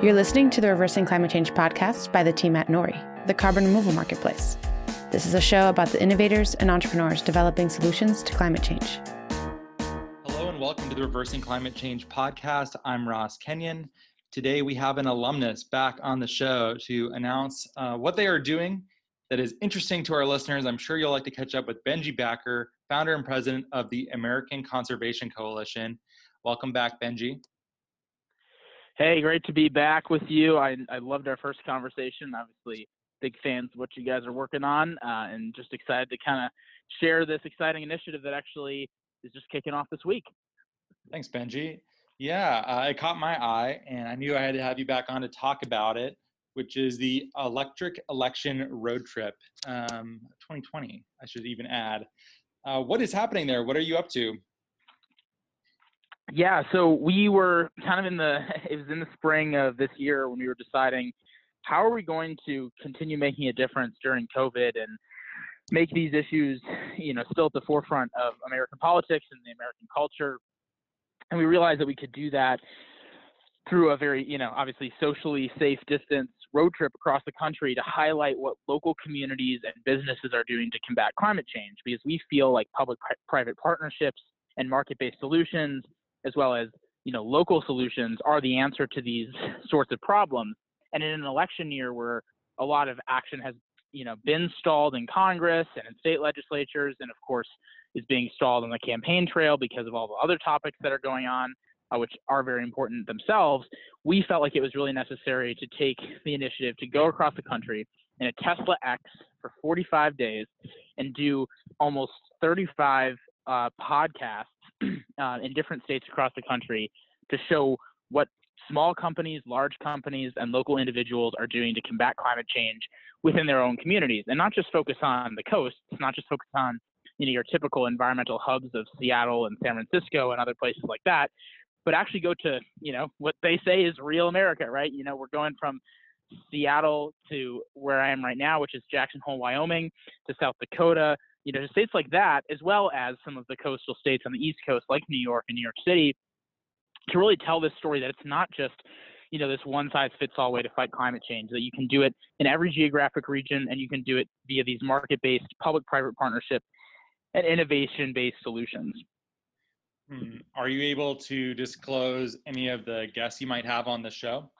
You're listening to the Reversing Climate Change podcast by the team at Nori, the carbon removal marketplace. This is a show about the innovators and entrepreneurs developing solutions to climate change. Hello, and welcome to the Reversing Climate Change podcast. I'm Ross Kenyon. Today, we have an alumnus back on the show to announce uh, what they are doing that is interesting to our listeners. I'm sure you'll like to catch up with Benji Backer, founder and president of the American Conservation Coalition. Welcome back, Benji. Hey, great to be back with you. I, I loved our first conversation. Obviously, big fans of what you guys are working on, uh, and just excited to kind of share this exciting initiative that actually is just kicking off this week. Thanks, Benji. Yeah, uh, it caught my eye, and I knew I had to have you back on to talk about it, which is the Electric Election Road Trip um, 2020. I should even add. Uh, what is happening there? What are you up to? Yeah, so we were kind of in the it was in the spring of this year when we were deciding how are we going to continue making a difference during COVID and make these issues, you know, still at the forefront of American politics and the American culture. And we realized that we could do that through a very, you know, obviously socially safe distance road trip across the country to highlight what local communities and businesses are doing to combat climate change because we feel like public private partnerships and market-based solutions as well as you know local solutions are the answer to these sorts of problems. And in an election year where a lot of action has you know been stalled in Congress and in state legislatures, and of course is being stalled on the campaign trail because of all the other topics that are going on, uh, which are very important themselves. We felt like it was really necessary to take the initiative to go across the country in a Tesla X for 45 days and do almost 35 uh, podcasts uh, in different states across the country to show what small companies, large companies, and local individuals are doing to combat climate change within their own communities, and not just focus on the coast, not just focus on you know your typical environmental hubs of Seattle and San Francisco and other places like that, but actually go to you know what they say is real America, right? You know we're going from Seattle to where I am right now, which is Jackson Hole, Wyoming, to South Dakota, you know, to states like that, as well as some of the coastal states on the East Coast, like New York and New York City, to really tell this story that it's not just, you know, this one size fits all way to fight climate change, that you can do it in every geographic region and you can do it via these market based public private partnership and innovation based solutions. Hmm. Are you able to disclose any of the guests you might have on the show?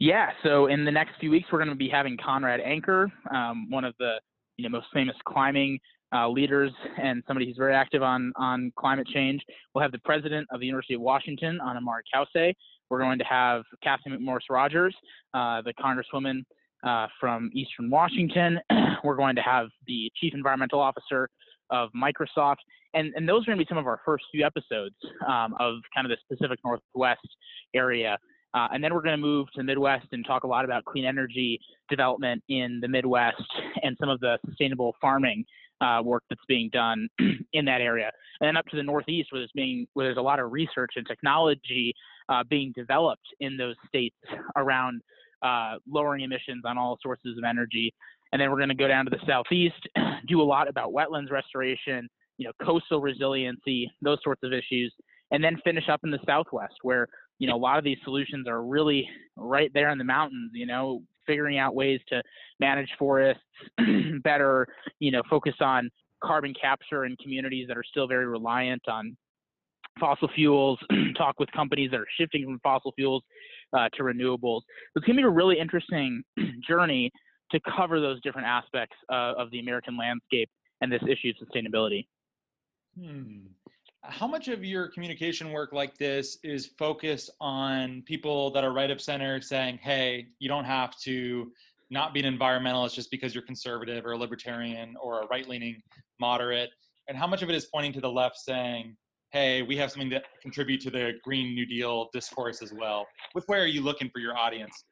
Yeah, so in the next few weeks, we're going to be having Conrad Anker, um, one of the you know most famous climbing uh, leaders and somebody who's very active on on climate change. We'll have the president of the University of Washington, Ana Mari Cauce. We're going to have Cathy McMorris Rodgers, uh, the congresswoman uh, from Eastern Washington. We're going to have the chief environmental officer of Microsoft. And, and those are going to be some of our first few episodes um, of kind of the Pacific Northwest area. Uh, and then we're going to move to the Midwest and talk a lot about clean energy development in the Midwest and some of the sustainable farming uh, work that's being done in that area. And then up to the Northeast, where there's being where there's a lot of research and technology uh, being developed in those states around uh, lowering emissions on all sources of energy. And then we're going to go down to the Southeast, do a lot about wetlands restoration, you know, coastal resiliency, those sorts of issues, and then finish up in the Southwest, where you know, a lot of these solutions are really right there in the mountains, you know, figuring out ways to manage forests better, you know, focus on carbon capture in communities that are still very reliant on fossil fuels, talk with companies that are shifting from fossil fuels uh, to renewables. It's going to be a really interesting journey to cover those different aspects uh, of the American landscape and this issue of sustainability. Hmm how much of your communication work like this is focused on people that are right of center saying hey you don't have to not be an environmentalist just because you're conservative or a libertarian or a right-leaning moderate and how much of it is pointing to the left saying hey we have something to contribute to the green new deal discourse as well which way are you looking for your audience?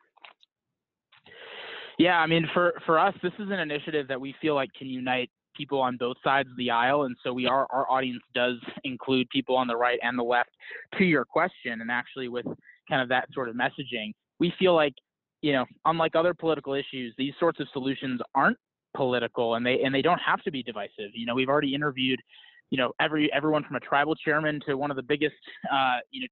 Yeah i mean for for us this is an initiative that we feel like can unite people on both sides of the aisle, and so we are our audience does include people on the right and the left. To your question, and actually with kind of that sort of messaging, we feel like you know, unlike other political issues, these sorts of solutions aren't political, and they and they don't have to be divisive. You know, we've already interviewed, you know, every everyone from a tribal chairman to one of the biggest, uh, you know,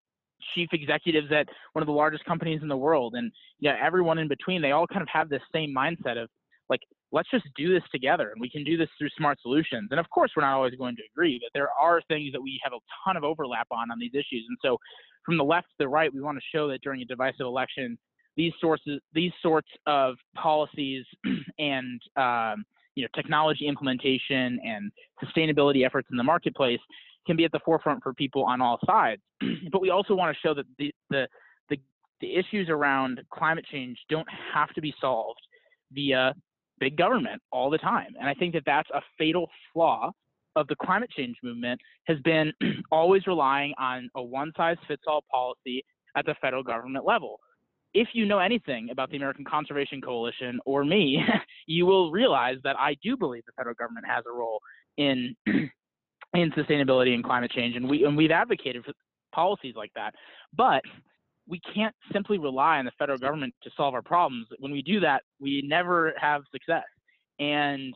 chief executives at one of the largest companies in the world, and yeah, everyone in between. They all kind of have this same mindset of like, let's just do this together, and we can do this through smart solutions. And of course, we're not always going to agree, but there are things that we have a ton of overlap on on these issues. And so, from the left to the right, we want to show that during a divisive election, these sources, these sorts of policies and um, you know technology implementation and sustainability efforts in the marketplace can be at the forefront for people on all sides. but we also want to show that the, the the the issues around climate change don't have to be solved via big government all the time. And I think that that's a fatal flaw of the climate change movement has been always relying on a one size fits all policy at the federal government level if you know anything about the American Conservation Coalition or me, you will realize that I do believe the federal government has a role in in sustainability and climate change, and we and we've advocated for policies like that. But we can't simply rely on the federal government to solve our problems. When we do that, we never have success. And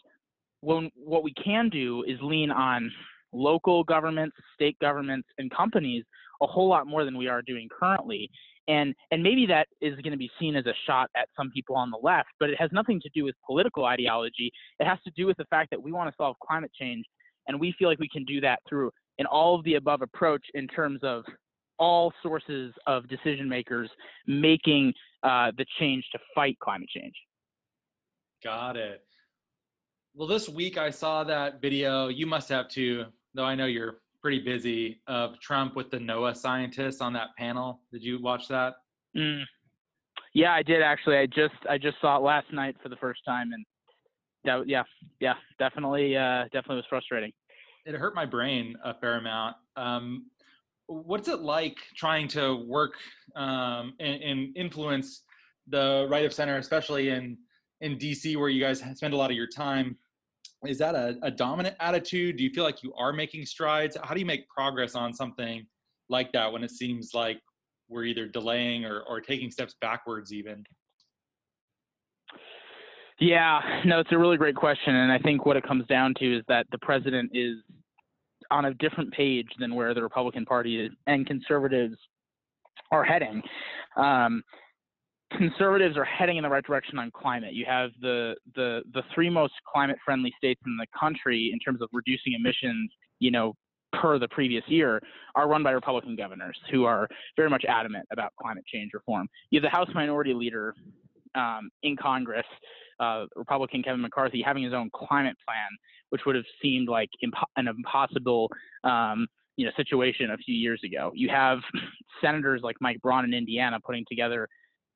when what we can do is lean on local governments, state governments, and companies a whole lot more than we are doing currently and and maybe that is going to be seen as a shot at some people on the left but it has nothing to do with political ideology it has to do with the fact that we want to solve climate change and we feel like we can do that through an all of the above approach in terms of all sources of decision makers making uh, the change to fight climate change got it well this week i saw that video you must have too though i know you're pretty busy of Trump with the NOAA scientists on that panel. Did you watch that? Mm. Yeah, I did actually. I just I just saw it last night for the first time, and yeah, yeah, yeah, definitely, uh, definitely was frustrating. It hurt my brain a fair amount. Um, what's it like trying to work um, and, and influence the right of center, especially in in DC, where you guys spend a lot of your time? is that a, a dominant attitude? Do you feel like you are making strides? How do you make progress on something like that when it seems like we're either delaying or, or taking steps backwards even? Yeah, no, it's a really great question. And I think what it comes down to is that the president is on a different page than where the Republican Party and conservatives are heading. Um, conservatives are heading in the right direction on climate. You have the the the three most climate friendly states in the country in terms of reducing emissions, you know, per the previous year, are run by Republican governors who are very much adamant about climate change reform. You have the House Minority Leader um, in Congress, uh, Republican Kevin McCarthy, having his own climate plan, which would have seemed like impo- an impossible. Um, you know, situation a few years ago. You have senators like Mike Braun in Indiana putting together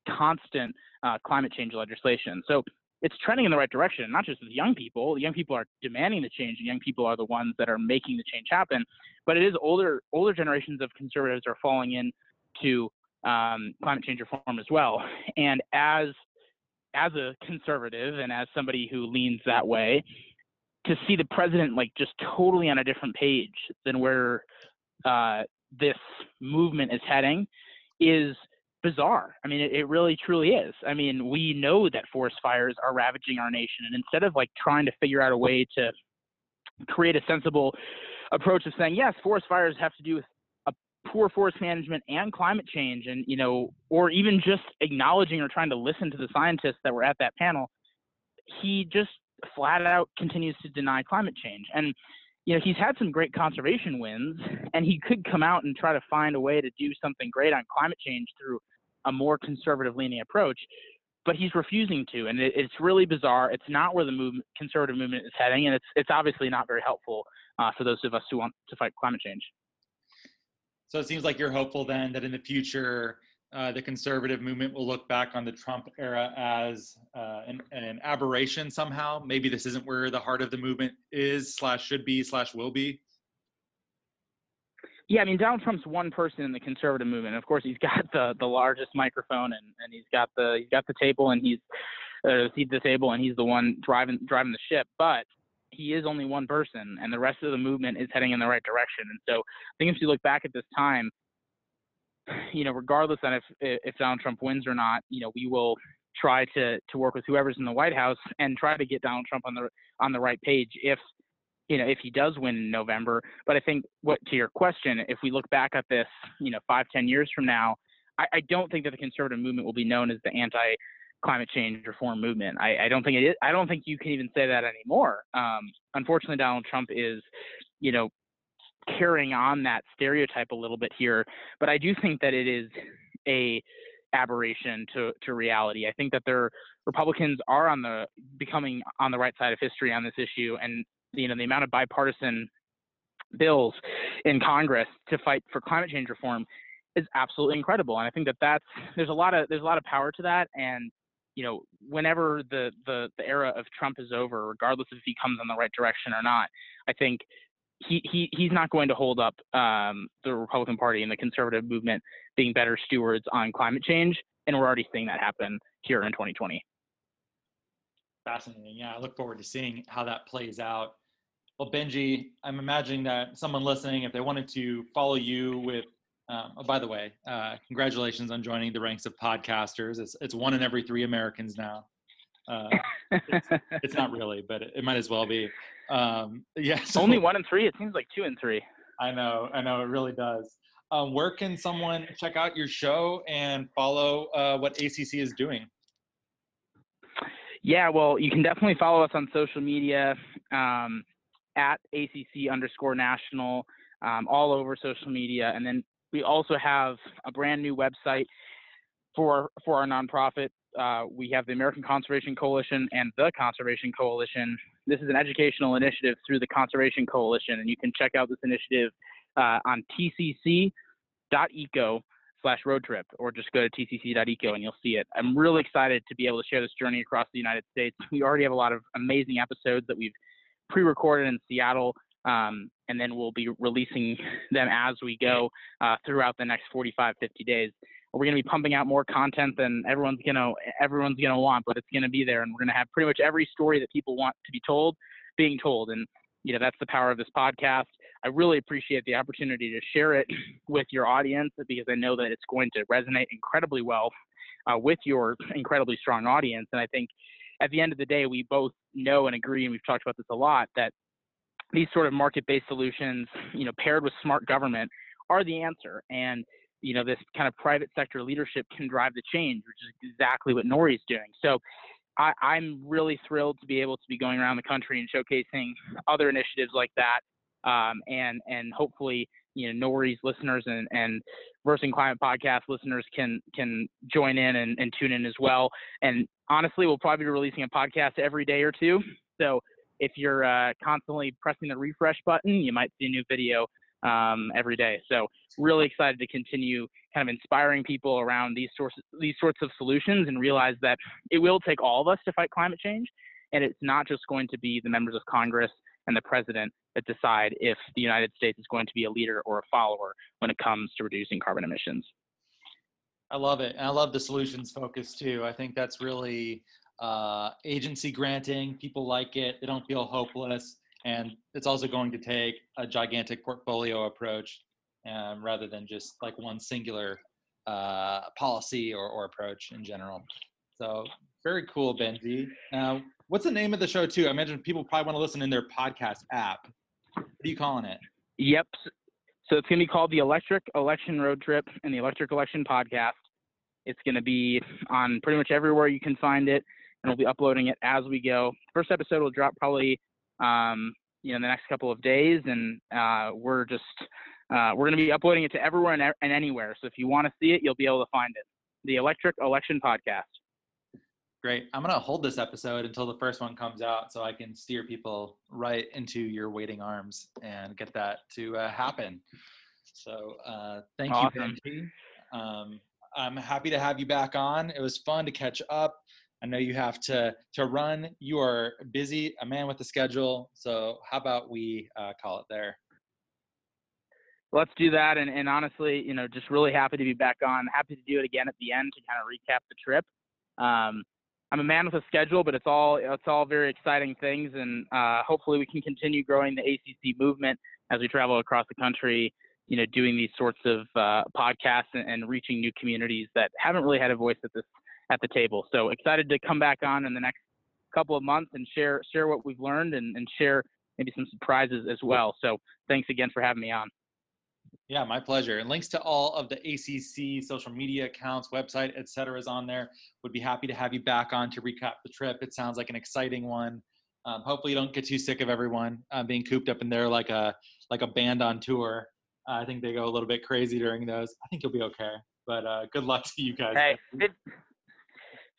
constant uh, climate change legislation. So it's trending in the right direction, not just with young people. The young people are demanding the change. The young people are the ones that are making the change happen. But it is older older generations of conservatives are falling into um, climate change reform as well. And as as a conservative and as somebody who leans that way, to see the president like just totally on a different page than where uh, this movement is heading is bizarre. I mean, it, it, really truly is. I mean, we know that forest fires are ravaging our nation, and instead of like trying to figure out a way to create a sensible approach of saying yes, forest fires have to do with poor forest management and climate change, and you know, or even just acknowledging or trying to listen to the scientists that were at that panel, he just flat out continues to deny climate change and you know, he's had some great conservation wins, and he could come out and try to find a way to do something great on climate change through a more conservative leaning approach. But he's refusing to, and it, it's really bizarre. It's not where the movement, conservative movement is heading, and it's it's obviously not very helpful uh, for those of us who want to fight climate change. So it seems like you're hopeful then that in the future uh, the conservative movement will look back on the Trump era as uh, an, an, aberration somehow. Maybe this isn't where the heart of the movement is, slash should be, slash will be. Yeah, I mean Donald Trump's one person in the conservative movement. Of course, he's got the the largest microphone and, and he's got the he's got the table and he's uh, the table and he's the one driving driving the ship. But he is only one person, and the rest of the movement is heading in the right direction. And so, I think if you look back at this time, you know, regardless of if if Donald Trump wins or not, you know, we will try to to work with whoever's in the White House and try to get Donald Trump on the on the right page if you know, if he does win in November. But I think what to your question, if we look back at this, you know, five, ten years from now, I, I don't think that the conservative movement will be known as the anti climate change reform movement. I, I, don't think it is. I don't think you can even say that anymore. Um, unfortunately, Donald Trump is, you know, carrying on that stereotype a little bit here. But I do think that it is a aberration to, to reality. I think that their Republicans are on the becoming on the right side of history on this issue, and you know the amount of bipartisan bills in Congress to fight for climate change reform is absolutely incredible. And I think that that's there's a lot of there's a lot of power to that. And you know, whenever the the the era of Trump is over, regardless if he comes in the right direction or not, I think he, he he's not going to hold up um, the Republican Party and the conservative movement being better stewards on climate change, and we're already seeing that happen here in 2020. Fascinating. Yeah, I look forward to seeing how that plays out. Well, Benji, I'm imagining that someone listening, if they wanted to follow you with, um, oh, by the way, uh, congratulations on joining the ranks of podcasters. It's it's one in every three Americans now. Uh, it's, it's, not really, but it, it might as well be. Um, yeah. So, Only one in three. It seems like two in three. I know. I know. It really does. Um, where can someone check out your show and follow uh, what ACC is doing? Yeah, well, you can definitely follow us on social media um, at ACC underscore national, um, all over social media. And then we also have a brand new website for for our nonprofit. Uh, we have the American Conservation Coalition and the Conservation Coalition. This is an educational initiative through the Conservation Coalition, and you can check out this initiative uh, on tcc.eco slash road trip, or just go to tcc.eco and you'll see it. I'm really excited to be able to share this journey across the United States. We already have a lot of amazing episodes that we've pre-recorded in Seattle, um, and then we'll be releasing them as we go uh, throughout the next 45, 50 days. We're going to be pumping out more content than everyone's going to everyone's going to want, but it's going to be there, and we're going to have pretty much every story that people want to be told being told. And you know that's the power of this podcast. I really appreciate the opportunity to share it with your audience because I know that it's going to resonate incredibly well uh, with your incredibly strong audience. And I think at the end of the day, we both know and agree, and we've talked about this a lot, that these sort of market-based solutions, you know, paired with smart government, are the answer. And you know, this kind of private sector leadership can drive the change, which is exactly what Nori's doing. So I, am really thrilled to be able to be going around the country and showcasing other initiatives like that um, and and hopefully you know Nori's listeners and and Versing Climate podcast listeners can can join in and, and tune in as well. And honestly, we'll probably be releasing a podcast every day or two. So if you're uh, constantly pressing the refresh button, you might see a new video um, every day. So really excited to continue kind of inspiring people around these sorts these sorts of solutions and realize that it will take all of us to fight climate change, and it's not just going to be the members of Congress and the president that decide if the United States is going to be a leader or a follower when it comes to reducing carbon emissions. I love it. And I love the solutions focus too. I think that's really uh, agency granting. People like it, they don't feel hopeless. And it's also going to take a gigantic portfolio approach um, rather than just like one singular uh, policy or, or approach in general. So very cool, Benji. What's the name of the show too? I imagine people probably want to listen in their podcast app. What are you calling it? Yep. So it's going to be called the Electric Election Road Trip and the Electric Election Podcast. It's going to be on pretty much everywhere you can find it, and we'll be uploading it as we go. First episode will drop probably, um, you know, in the next couple of days, and uh, we're just uh, we're going to be uploading it to everywhere and, and anywhere. So if you want to see it, you'll be able to find it. The Electric Election Podcast. Great. I'm going to hold this episode until the first one comes out so I can steer people right into your waiting arms and get that to uh, happen. So uh, thank awesome. you, Benji. Um, I'm happy to have you back on. It was fun to catch up. I know you have to to run. You are busy, a man with a schedule. So how about we uh, call it there? Let's do that. And, and honestly, you know, just really happy to be back on. Happy to do it again at the end to kind of recap the trip. Um, I'm a man with a schedule, but it's all it's all very exciting things, and uh, hopefully we can continue growing the ACC movement as we travel across the country. You know, doing these sorts of uh, podcasts and, and, reaching new communities that haven't really had a voice at this at the table. So excited to come back on in the next couple of months and share share what we've learned and, and share maybe some surprises as well. So thanks again for having me on. Yeah, my pleasure. And links to all of the ACC social media accounts, website, etc., is on there. Would be happy to have you back on to recap the trip. It sounds like an exciting one. Um, hopefully, you don't get too sick of everyone uh, being cooped up in there like a like a band on tour. Uh, I think they go a little bit crazy during those. I think you'll be okay. But uh, good luck to you guys. Hey,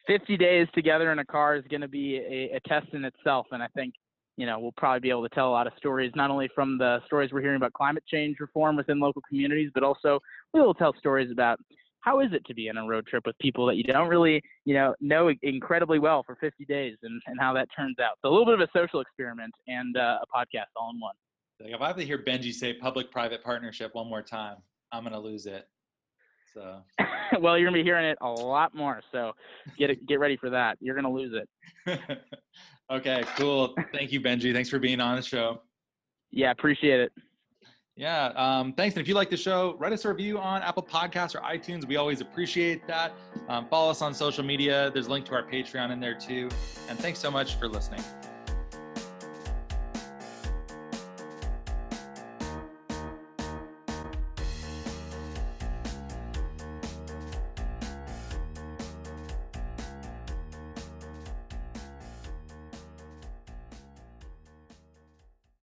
50 days together in a car is going to be a, a test in itself, and I think you know, we'll probably be able to tell a lot of stories, not only from the stories we're hearing about climate change reform within local communities, but also we will tell stories about how is it to be on a road trip with people that you don't really, you know, know incredibly well for 50 days and, and how that turns out. So a little bit of a social experiment and uh, a podcast all in one. If I have to hear Benji say public-private partnership one more time, I'm going to lose it. So. well, you're gonna be hearing it a lot more. So get it, get ready for that. You're gonna lose it. Okay, cool. Thank you, Benji. Thanks for being on the show. Yeah, appreciate it. Yeah, um, thanks. And if you like the show, write us a review on Apple Podcasts or iTunes. We always appreciate that. Um, follow us on social media. There's a link to our Patreon in there too. And thanks so much for listening.